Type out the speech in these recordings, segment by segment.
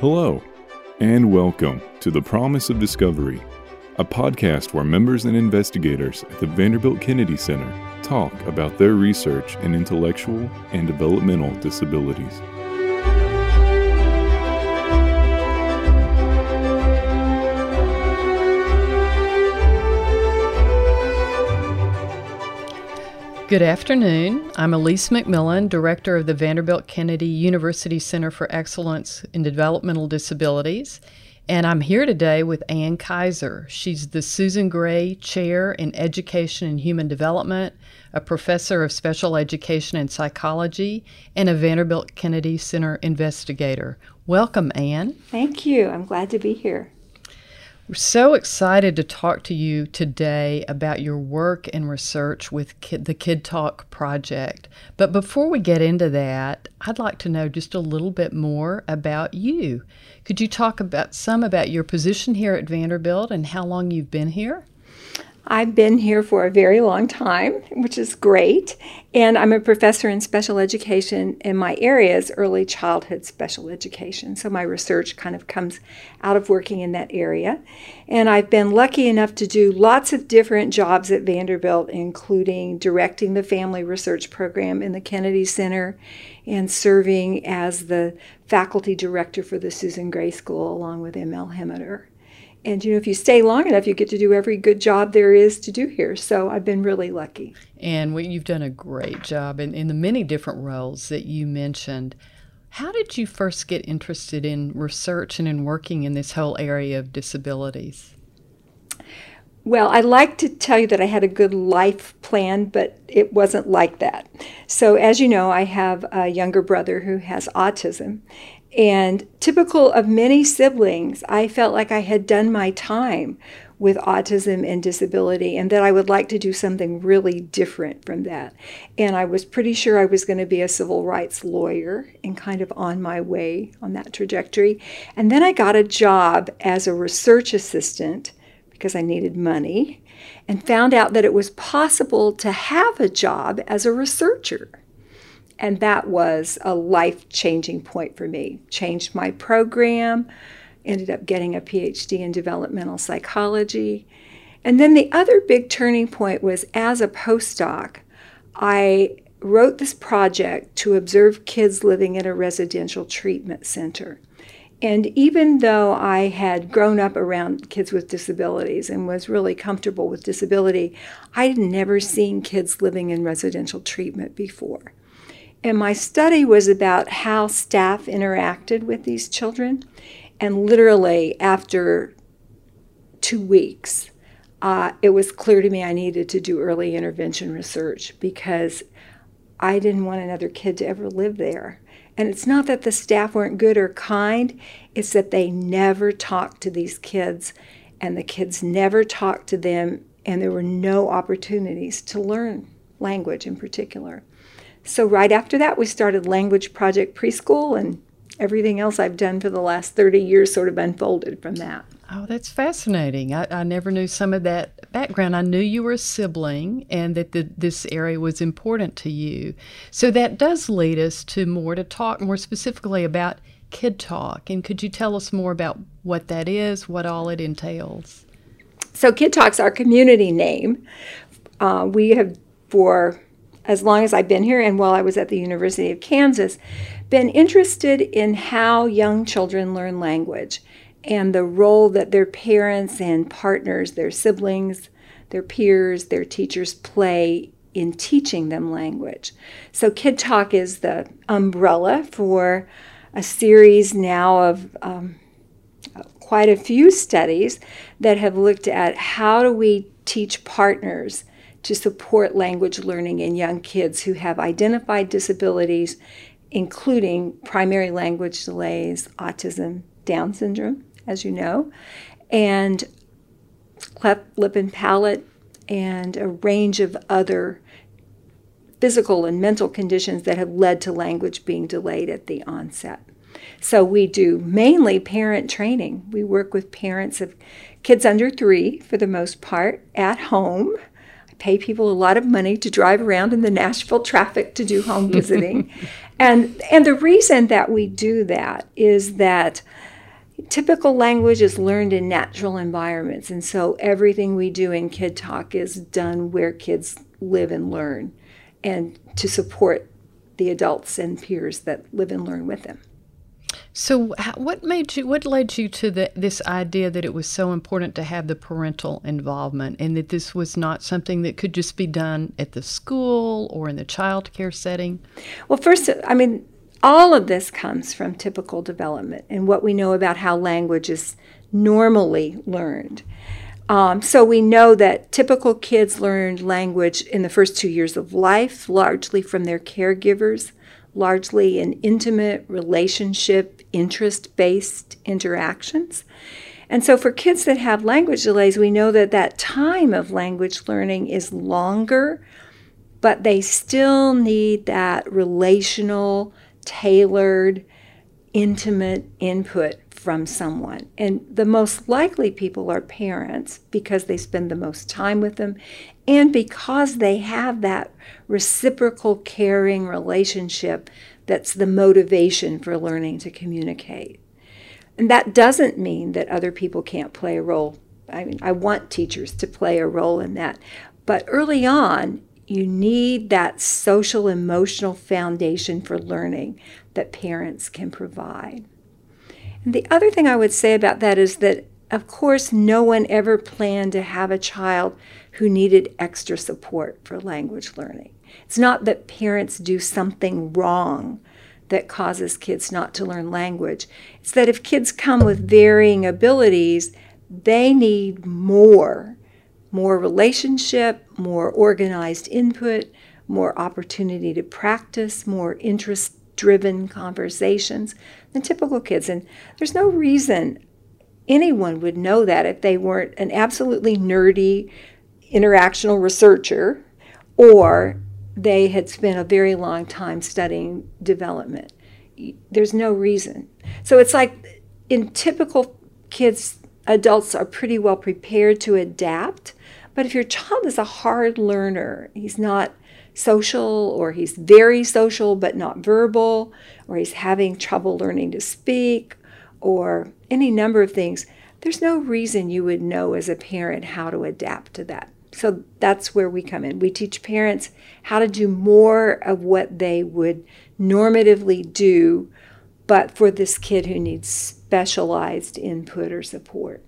Hello, and welcome to The Promise of Discovery, a podcast where members and investigators at the Vanderbilt Kennedy Center talk about their research in intellectual and developmental disabilities. Good afternoon. I'm Elise McMillan, Director of the Vanderbilt Kennedy University Center for Excellence in Developmental Disabilities, and I'm here today with Ann Kaiser. She's the Susan Gray Chair in Education and Human Development, a professor of special education and psychology, and a Vanderbilt Kennedy Center investigator. Welcome, Ann. Thank you. I'm glad to be here. We're so excited to talk to you today about your work and research with Kid, the Kid Talk project. But before we get into that, I'd like to know just a little bit more about you. Could you talk about some about your position here at Vanderbilt and how long you've been here? I've been here for a very long time, which is great. And I'm a professor in special education, and my area is early childhood special education. So my research kind of comes out of working in that area. And I've been lucky enough to do lots of different jobs at Vanderbilt, including directing the family research program in the Kennedy Center and serving as the faculty director for the Susan Gray School along with M.L. Hemmeter. And you know, if you stay long enough, you get to do every good job there is to do here. So I've been really lucky. And we, you've done a great job in, in the many different roles that you mentioned. How did you first get interested in research and in working in this whole area of disabilities? Well, I like to tell you that I had a good life plan, but it wasn't like that. So, as you know, I have a younger brother who has autism, and typical of many siblings, I felt like I had done my time with autism and disability and that I would like to do something really different from that. And I was pretty sure I was going to be a civil rights lawyer and kind of on my way on that trajectory. And then I got a job as a research assistant because I needed money and found out that it was possible to have a job as a researcher. And that was a life changing point for me. Changed my program, ended up getting a PhD in developmental psychology. And then the other big turning point was as a postdoc, I wrote this project to observe kids living in a residential treatment center. And even though I had grown up around kids with disabilities and was really comfortable with disability, I had never seen kids living in residential treatment before. And my study was about how staff interacted with these children. And literally, after two weeks, uh, it was clear to me I needed to do early intervention research because I didn't want another kid to ever live there. And it's not that the staff weren't good or kind, it's that they never talked to these kids, and the kids never talked to them, and there were no opportunities to learn language in particular. So, right after that, we started Language Project Preschool, and everything else I've done for the last 30 years sort of unfolded from that. Oh, that's fascinating. I, I never knew some of that background. I knew you were a sibling and that the, this area was important to you. So, that does lead us to more to talk more specifically about Kid Talk. And could you tell us more about what that is, what all it entails? So, Kid Talk's our community name. Uh, we have, for as long as I've been here and while I was at the University of Kansas, been interested in how young children learn language and the role that their parents and partners, their siblings, their peers, their teachers play in teaching them language. So, Kid Talk is the umbrella for a series now of um, quite a few studies that have looked at how do we teach partners to support language learning in young kids who have identified disabilities, including primary language delays, autism, Down syndrome, as you know, and cleft lip and palate, and a range of other physical and mental conditions that have led to language being delayed at the onset. So we do mainly parent training. We work with parents of kids under three for the most part at home pay people a lot of money to drive around in the Nashville traffic to do home visiting. and and the reason that we do that is that Typical language is learned in natural environments, and so everything we do in Kid Talk is done where kids live and learn and to support the adults and peers that live and learn with them. So, what made you? What led you to the, this idea that it was so important to have the parental involvement, and that this was not something that could just be done at the school or in the child care setting? Well, first, I mean, all of this comes from typical development and what we know about how language is normally learned. Um, so we know that typical kids learn language in the first two years of life, largely from their caregivers largely in intimate, relationship, interest based interactions. And so, for kids that have language delays, we know that that time of language learning is longer, but they still need that relational, tailored, intimate input from someone. And the most likely people are parents because they spend the most time with them and because they have that reciprocal caring relationship that's the motivation for learning to communicate. And that doesn't mean that other people can't play a role. I mean, I want teachers to play a role in that. But early on, you need that social emotional foundation for learning that parents can provide. And the other thing I would say about that is that, of course, no one ever planned to have a child who needed extra support for language learning. It's not that parents do something wrong that causes kids not to learn language. It's that if kids come with varying abilities, they need more more relationship, more organized input, more opportunity to practice, more interest driven conversations than typical kids. And there's no reason anyone would know that if they weren't an absolutely nerdy interactional researcher or they had spent a very long time studying development. There's no reason. So it's like in typical kids, adults are pretty well prepared to adapt. But if your child is a hard learner, he's not social or he's very social but not verbal, or he's having trouble learning to speak, or any number of things, there's no reason you would know as a parent how to adapt to that. So that's where we come in. We teach parents how to do more of what they would normatively do, but for this kid who needs specialized input or support.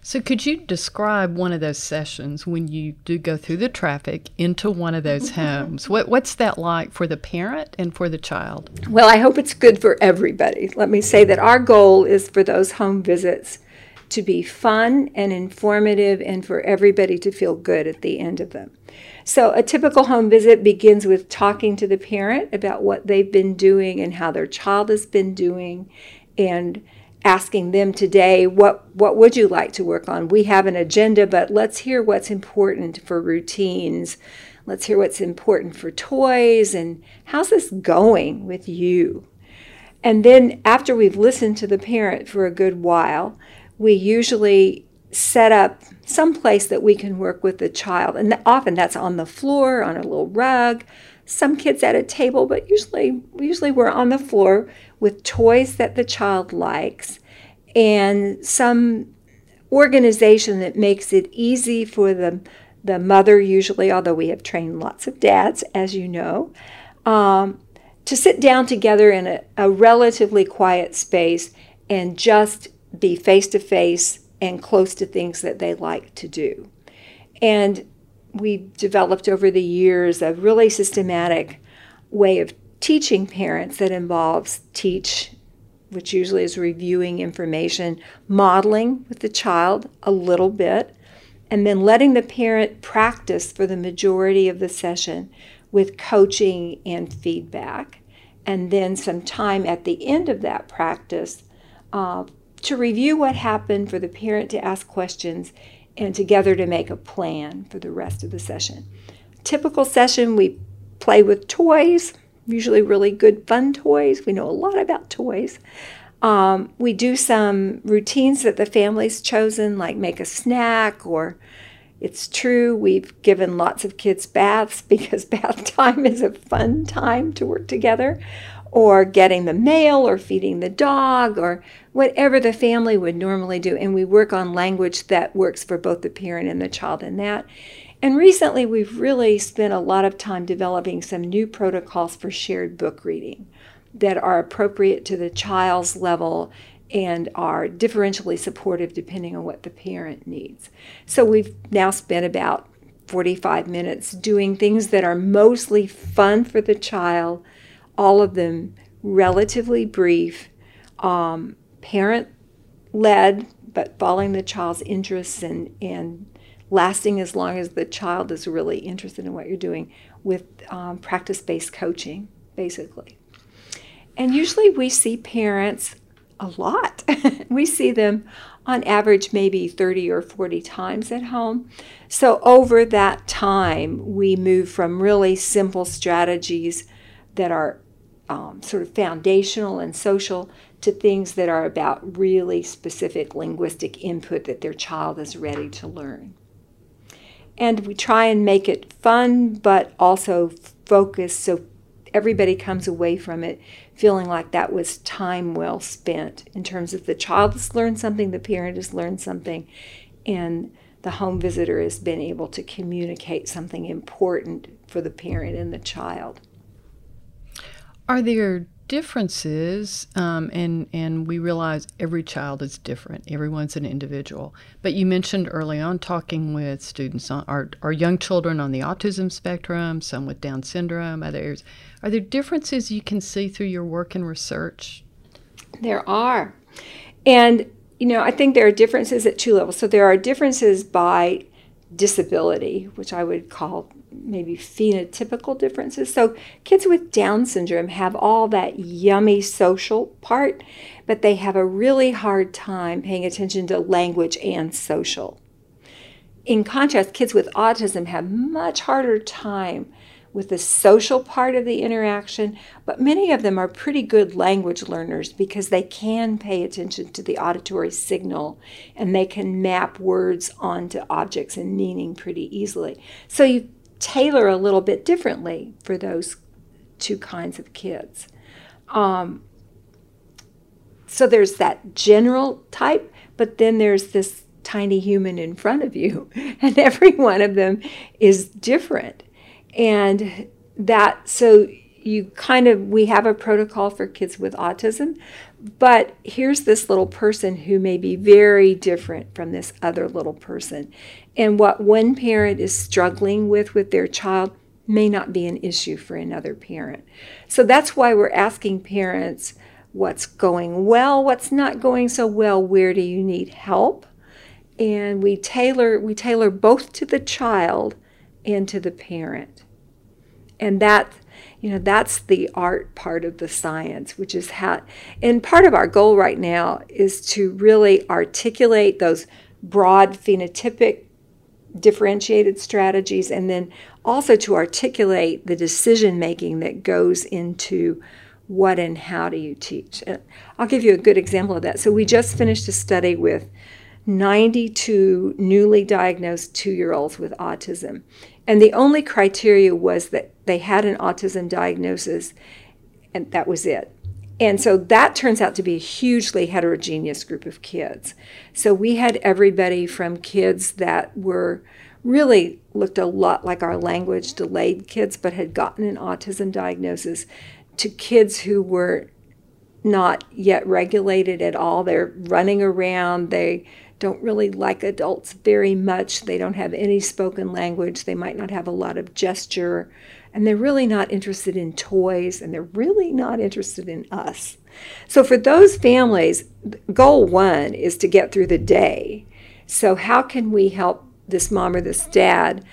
So, could you describe one of those sessions when you do go through the traffic into one of those homes? What, what's that like for the parent and for the child? Well, I hope it's good for everybody. Let me say that our goal is for those home visits to be fun and informative and for everybody to feel good at the end of them. So, a typical home visit begins with talking to the parent about what they've been doing and how their child has been doing and asking them today what what would you like to work on we have an agenda but let's hear what's important for routines let's hear what's important for toys and how's this going with you and then after we've listened to the parent for a good while we usually set up some place that we can work with the child. And often that's on the floor, on a little rug. Some kids at a table, but usually usually we're on the floor with toys that the child likes and some organization that makes it easy for the the mother usually, although we have trained lots of dads, as you know, um, to sit down together in a, a relatively quiet space and just be face to face and close to things that they like to do. And we developed over the years a really systematic way of teaching parents that involves teach, which usually is reviewing information, modeling with the child a little bit, and then letting the parent practice for the majority of the session with coaching and feedback. And then some time at the end of that practice uh, to review what happened, for the parent to ask questions, and together to make a plan for the rest of the session. Typical session, we play with toys, usually really good, fun toys. We know a lot about toys. Um, we do some routines that the family's chosen, like make a snack, or it's true, we've given lots of kids baths because bath time is a fun time to work together or getting the mail or feeding the dog or whatever the family would normally do. And we work on language that works for both the parent and the child in that. And recently, we've really spent a lot of time developing some new protocols for shared book reading that are appropriate to the child's level and are differentially supportive depending on what the parent needs. So we've now spent about 45 minutes doing things that are mostly fun for the child, all of them relatively brief, um, parent led, but following the child's interests and, and lasting as long as the child is really interested in what you're doing with um, practice based coaching, basically. And usually we see parents a lot. we see them on average maybe 30 or 40 times at home. So over that time, we move from really simple strategies that are um, sort of foundational and social to things that are about really specific linguistic input that their child is ready to learn. And we try and make it fun, but also focused so everybody comes away from it feeling like that was time well spent in terms of the child has learned something, the parent has learned something, and the home visitor has been able to communicate something important for the parent and the child. Are there differences, um, and and we realize every child is different. Everyone's an individual. But you mentioned early on talking with students on our, our young children on the autism spectrum, some with Down syndrome, others. Are there differences you can see through your work and research? There are, and you know I think there are differences at two levels. So there are differences by disability, which I would call maybe phenotypical differences. So kids with Down syndrome have all that yummy social part, but they have a really hard time paying attention to language and social. In contrast, kids with autism have much harder time with the social part of the interaction, but many of them are pretty good language learners because they can pay attention to the auditory signal and they can map words onto objects and meaning pretty easily. So you tailor a little bit differently for those two kinds of kids. Um, so there's that general type, but then there's this tiny human in front of you, and every one of them is different. And that, so you kind of, we have a protocol for kids with autism, but here's this little person who may be very different from this other little person. And what one parent is struggling with with their child may not be an issue for another parent. So that's why we're asking parents what's going well, what's not going so well, where do you need help? And we tailor we tailor both to the child and to the parent. And that you know that's the art part of the science which is how and part of our goal right now is to really articulate those broad phenotypic differentiated strategies and then also to articulate the decision making that goes into what and how do you teach. And I'll give you a good example of that. So we just finished a study with 92 newly diagnosed two year olds with autism. And the only criteria was that they had an autism diagnosis, and that was it. And so that turns out to be a hugely heterogeneous group of kids. So we had everybody from kids that were really looked a lot like our language delayed kids but had gotten an autism diagnosis to kids who were not yet regulated at all. They're running around, they don't really like adults very much, they don't have any spoken language, they might not have a lot of gesture and they're really not interested in toys and they're really not interested in us. So, for those families, goal one is to get through the day. So, how can we help this mom or this dad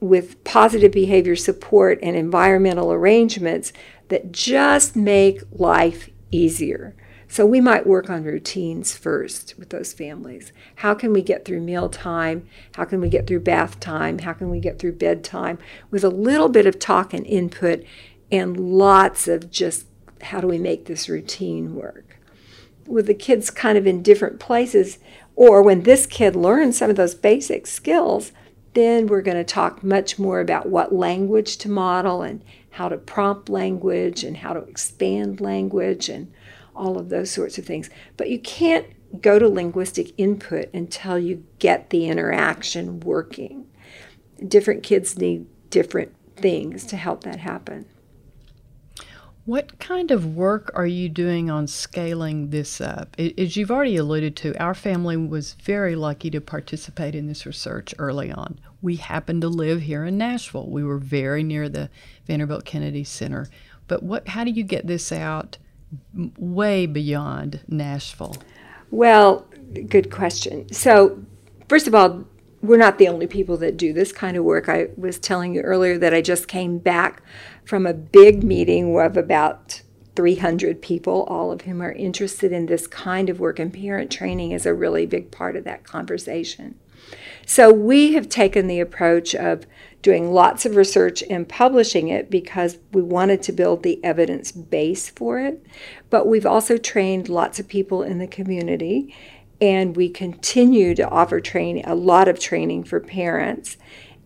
with positive behavior support and environmental arrangements that just make life easier? So we might work on routines first with those families. How can we get through meal time? How can we get through bath time? How can we get through bedtime with a little bit of talk and input and lots of just how do we make this routine work? With the kids kind of in different places, or when this kid learns some of those basic skills, Then we're going to talk much more about what language to model and how to prompt language and how to expand language and all of those sorts of things. But you can't go to linguistic input until you get the interaction working. Different kids need different things to help that happen. What kind of work are you doing on scaling this up? As you've already alluded to, our family was very lucky to participate in this research early on. We happened to live here in Nashville. We were very near the Vanderbilt Kennedy Center. But what how do you get this out way beyond Nashville? Well, good question. So, first of all, we're not the only people that do this kind of work. I was telling you earlier that I just came back from a big meeting of about 300 people, all of whom are interested in this kind of work, and parent training is a really big part of that conversation. So, we have taken the approach of doing lots of research and publishing it because we wanted to build the evidence base for it. But we've also trained lots of people in the community and we continue to offer training, a lot of training for parents.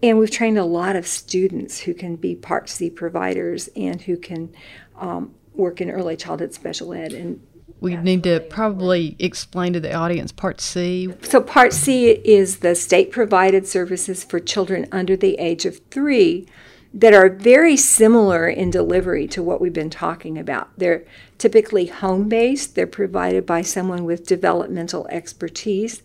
And we've trained a lot of students who can be Part C providers and who can um, work in early childhood special ed. And we need to probably explain to the audience Part C. So, Part C is the state provided services for children under the age of three that are very similar in delivery to what we've been talking about. They're typically home based, they're provided by someone with developmental expertise.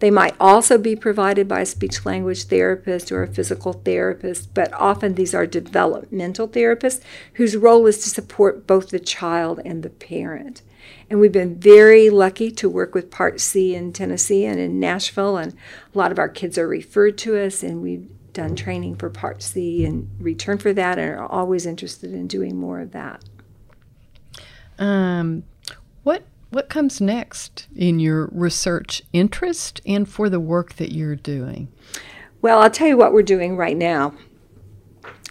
They might also be provided by a speech language therapist or a physical therapist, but often these are developmental therapists whose role is to support both the child and the parent. And we've been very lucky to work with Part C in Tennessee and in Nashville, and a lot of our kids are referred to us, and we've done training for Part C in return for that and are always interested in doing more of that. Um, what comes next in your research interest and for the work that you're doing? Well, I'll tell you what we're doing right now,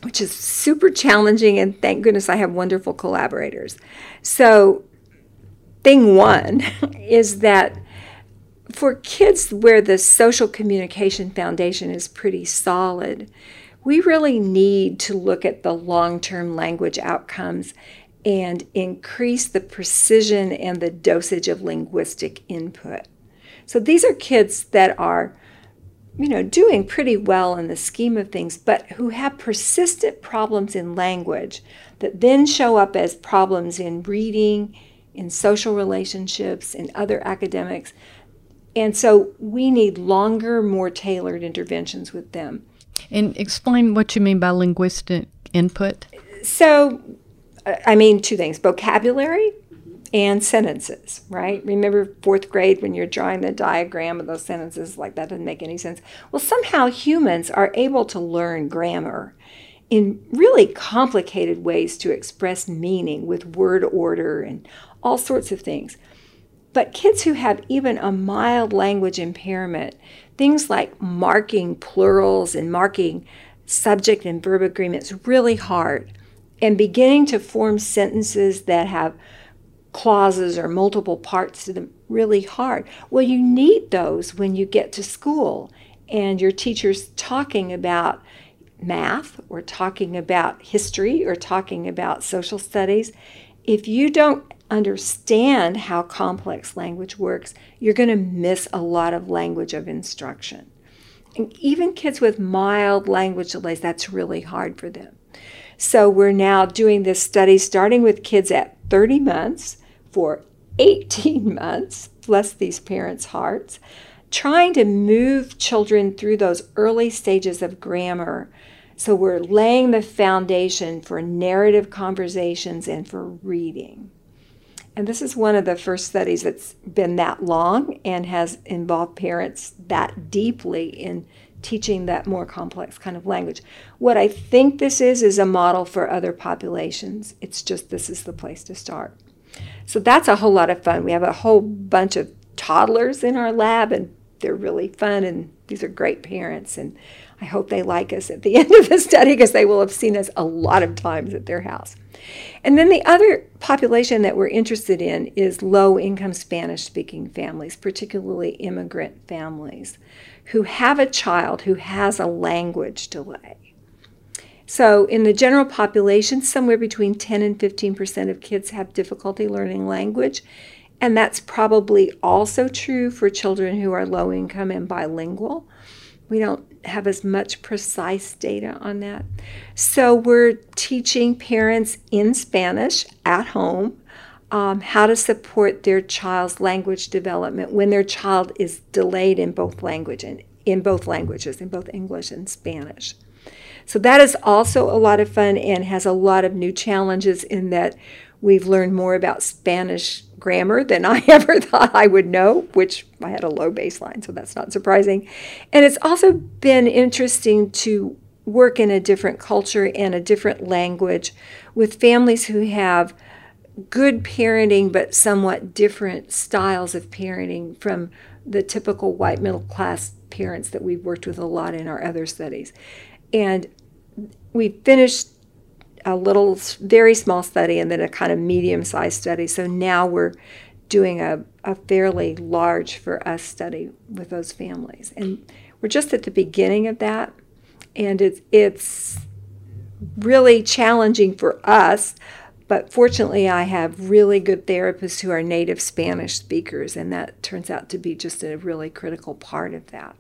which is super challenging, and thank goodness I have wonderful collaborators. So, thing one is that for kids where the social communication foundation is pretty solid, we really need to look at the long term language outcomes and increase the precision and the dosage of linguistic input. So these are kids that are you know doing pretty well in the scheme of things but who have persistent problems in language that then show up as problems in reading in social relationships in other academics and so we need longer, more tailored interventions with them. And explain what you mean by linguistic input. So, I mean, two things vocabulary and sentences, right? Mm-hmm. Remember fourth grade when you're drawing the diagram of those sentences, like that doesn't make any sense. Well, somehow humans are able to learn grammar in really complicated ways to express meaning with word order and all sorts of things. But kids who have even a mild language impairment, things like marking plurals and marking subject and verb agreements really hard and beginning to form sentences that have clauses or multiple parts to them really hard. Well, you need those when you get to school and your teacher's talking about math or talking about history or talking about social studies. If you don't understand how complex language works, you're going to miss a lot of language of instruction. And even kids with mild language delays, that's really hard for them. So we're now doing this study starting with kids at 30 months for 18 months, bless these parents' hearts, trying to move children through those early stages of grammar. So we're laying the foundation for narrative conversations and for reading. And this is one of the first studies that's been that long and has involved parents that deeply in teaching that more complex kind of language. What I think this is is a model for other populations. It's just this is the place to start. So that's a whole lot of fun. We have a whole bunch of toddlers in our lab and they're really fun and these are great parents and I hope they like us at the end of the study because they will have seen us a lot of times at their house. And then the other population that we're interested in is low income Spanish speaking families, particularly immigrant families, who have a child who has a language delay. So, in the general population, somewhere between 10 and 15% of kids have difficulty learning language. And that's probably also true for children who are low income and bilingual. We don't have as much precise data on that. So, we're teaching parents in Spanish at home um, how to support their child's language development when their child is delayed in both language and in both languages, in both English and Spanish. So that is also a lot of fun and has a lot of new challenges in that we've learned more about Spanish grammar than I ever thought I would know, which I had a low baseline, so that's not surprising. And it's also been interesting to work in a different culture and a different language with families who have good parenting but somewhat different styles of parenting from the typical white middle class parents that we've worked with a lot in our other studies. And we finished a little, very small study and then a kind of medium sized study. So now we're doing a, a fairly large for us study with those families. And we're just at the beginning of that. And it's, it's really challenging for us. But fortunately, I have really good therapists who are native Spanish speakers, and that turns out to be just a really critical part of that.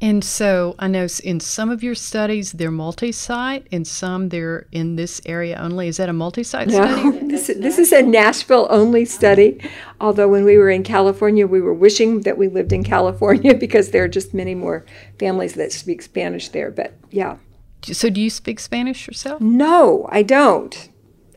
And so I know in some of your studies they're multi-site, in some they're in this area only. Is that a multi-site no, study? this, this is a Nashville only study. Although when we were in California, we were wishing that we lived in California because there are just many more families that speak Spanish there. But yeah. So do you speak Spanish yourself? No, I don't.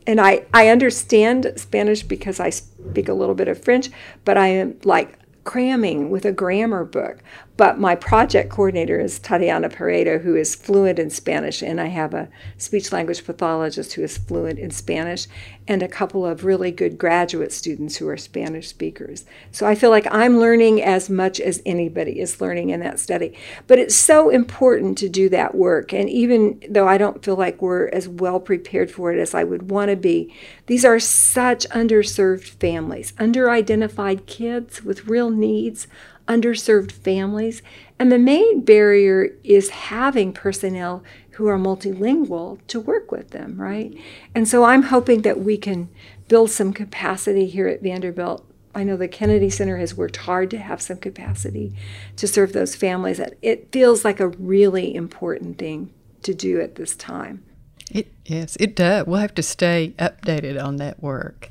And I, I understand Spanish because I speak a little bit of French, but I am like cramming with a grammar book. But my project coordinator is Tatiana Pareto, who is fluent in Spanish, and I have a speech language pathologist who is fluent in Spanish, and a couple of really good graduate students who are Spanish speakers. So I feel like I'm learning as much as anybody is learning in that study. But it's so important to do that work, and even though I don't feel like we're as well prepared for it as I would want to be, these are such underserved families, under-identified kids with real needs underserved families. And the main barrier is having personnel who are multilingual to work with them, right? And so I'm hoping that we can build some capacity here at Vanderbilt. I know the Kennedy Center has worked hard to have some capacity to serve those families. It feels like a really important thing to do at this time. It, yes, it does. We'll have to stay updated on that work.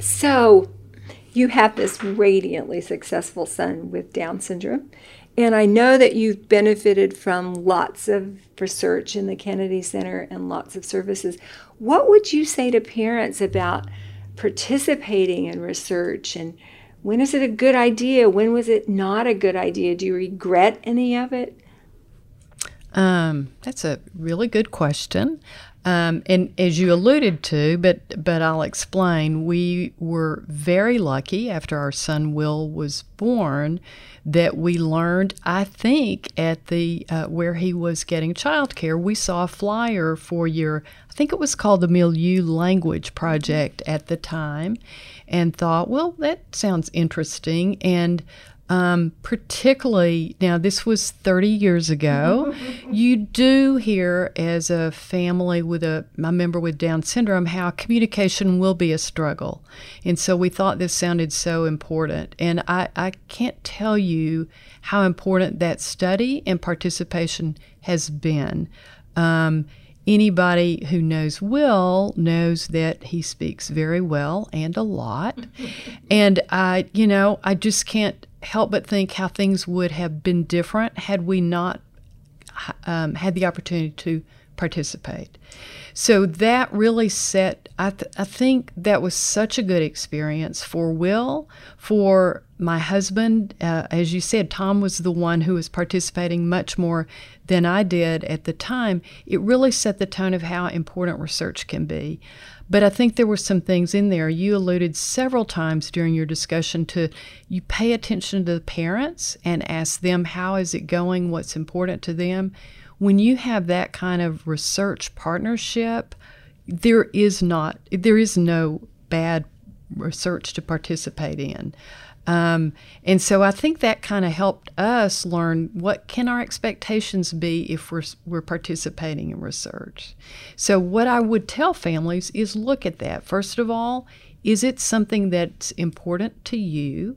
So, you have this radiantly successful son with Down syndrome. And I know that you've benefited from lots of research in the Kennedy Center and lots of services. What would you say to parents about participating in research and when is it a good idea? When was it not a good idea? Do you regret any of it? Um, that's a really good question. Um, and as you alluded to, but but I'll explain. We were very lucky after our son Will was born that we learned. I think at the uh, where he was getting childcare, we saw a flyer for your. I think it was called the Milieu Language Project at the time, and thought, well, that sounds interesting. And um, particularly now this was 30 years ago. You do hear as a family with a, a member with down syndrome how communication will be a struggle. And so we thought this sounded so important. And i, I can't tell you how important that study and participation has been. Um, anybody who knows Will knows that he speaks very well and a lot. and I, you know, I just can't help but think how things would have been different had we not um, had the opportunity to participate. So that really set, I, th- I think that was such a good experience for Will, for my husband. Uh, as you said, Tom was the one who was participating much more than I did at the time. It really set the tone of how important research can be. But I think there were some things in there. You alluded several times during your discussion to you pay attention to the parents and ask them how is it going, what's important to them. When you have that kind of research partnership, there is not there is no bad research to participate in. Um, and so I think that kind of helped us learn what can our expectations be if we're, we're participating in research. So what I would tell families is look at that. First of all, is it something that's important to you?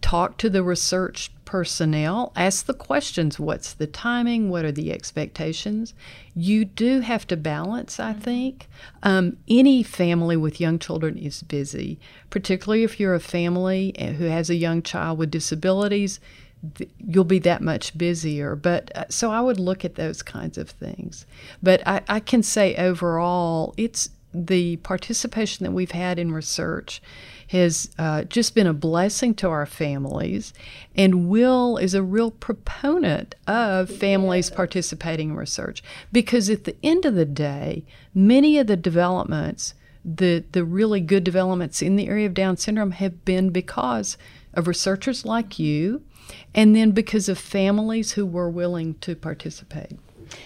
Talk to the research personnel, ask the questions what's the timing, what are the expectations. You do have to balance, I mm-hmm. think. Um, any family with young children is busy, particularly if you're a family eh, who has a young child with disabilities. You'll be that much busier. But uh, so I would look at those kinds of things. But I, I can say overall, it's the participation that we've had in research has uh, just been a blessing to our families. And Will is a real proponent of families participating in research because at the end of the day, many of the developments, the, the really good developments in the area of Down syndrome have been because of researchers like you and then because of families who were willing to participate.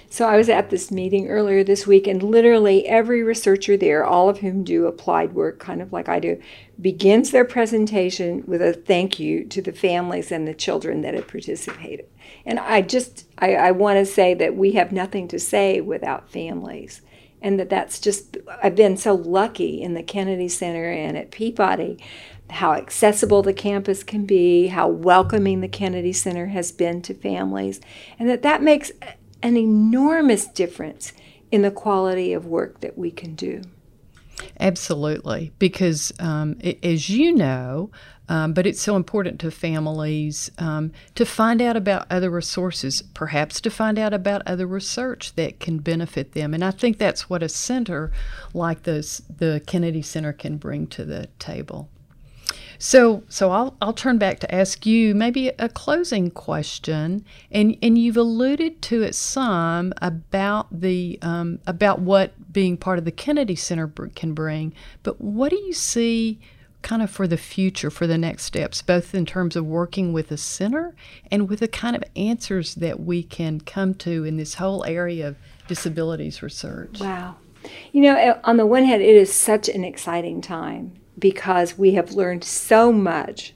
So I was at this meeting earlier this week, and literally every researcher there, all of whom do applied work, kind of like I do, begins their presentation with a thank you to the families and the children that have participated. And I just, I, I want to say that we have nothing to say without families. And that that's just, I've been so lucky in the Kennedy Center and at Peabody how accessible the campus can be, how welcoming the Kennedy Center has been to families, and that that makes an enormous difference in the quality of work that we can do. Absolutely, because um, it, as you know, um, but it's so important to families um, to find out about other resources, perhaps to find out about other research that can benefit them. And I think that's what a center like this, the Kennedy Center can bring to the table. So, so I'll I'll turn back to ask you maybe a closing question, and and you've alluded to it some about the um, about what being part of the Kennedy Center can bring. But what do you see? kind of for the future, for the next steps, both in terms of working with the center and with the kind of answers that we can come to in this whole area of disabilities research. Wow. You know, on the one hand, it is such an exciting time because we have learned so much.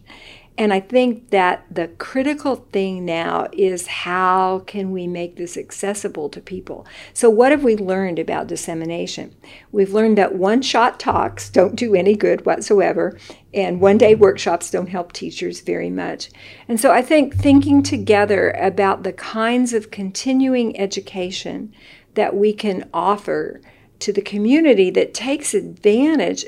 And I think that the critical thing now is how can we make this accessible to people? So, what have we learned about dissemination? We've learned that one shot talks don't do any good whatsoever, and one day workshops don't help teachers very much. And so, I think thinking together about the kinds of continuing education that we can offer to the community that takes advantage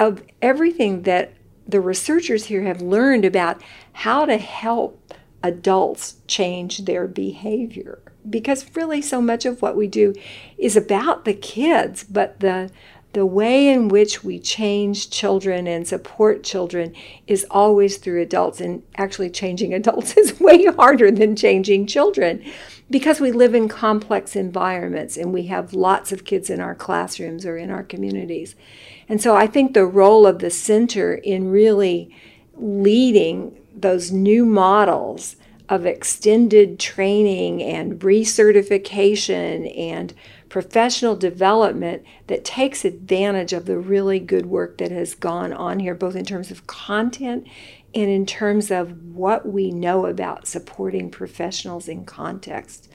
of everything that the researchers here have learned about how to help adults change their behavior. Because really, so much of what we do is about the kids, but the the way in which we change children and support children is always through adults. And actually, changing adults is way harder than changing children because we live in complex environments and we have lots of kids in our classrooms or in our communities. And so I think the role of the center in really leading those new models of extended training and recertification and professional development that takes advantage of the really good work that has gone on here, both in terms of content and in terms of what we know about supporting professionals in context.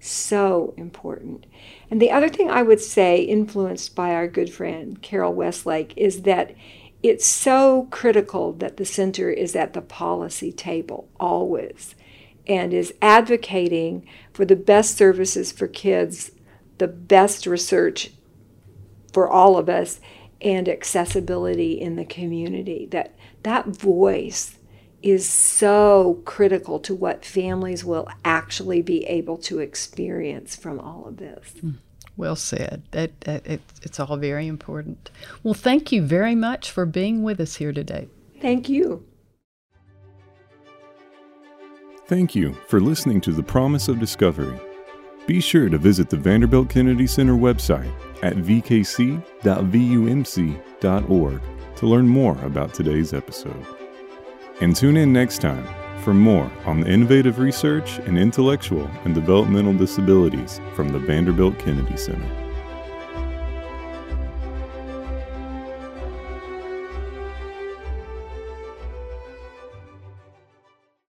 So important. And the other thing I would say, influenced by our good friend Carol Westlake, is that it's so critical that the center is at the policy table always and is advocating for the best services for kids the best research for all of us and accessibility in the community. That that voice is so critical to what families will actually be able to experience from all of this. Hmm. Well said. That, that it, it's all very important. Well, thank you very much for being with us here today. Thank you. Thank you for listening to The Promise of Discovery. Be sure to visit the Vanderbilt Kennedy Center website at vkc.vumc.org to learn more about today's episode. And tune in next time for more on the innovative research and intellectual and developmental disabilities from the Vanderbilt Kennedy Center.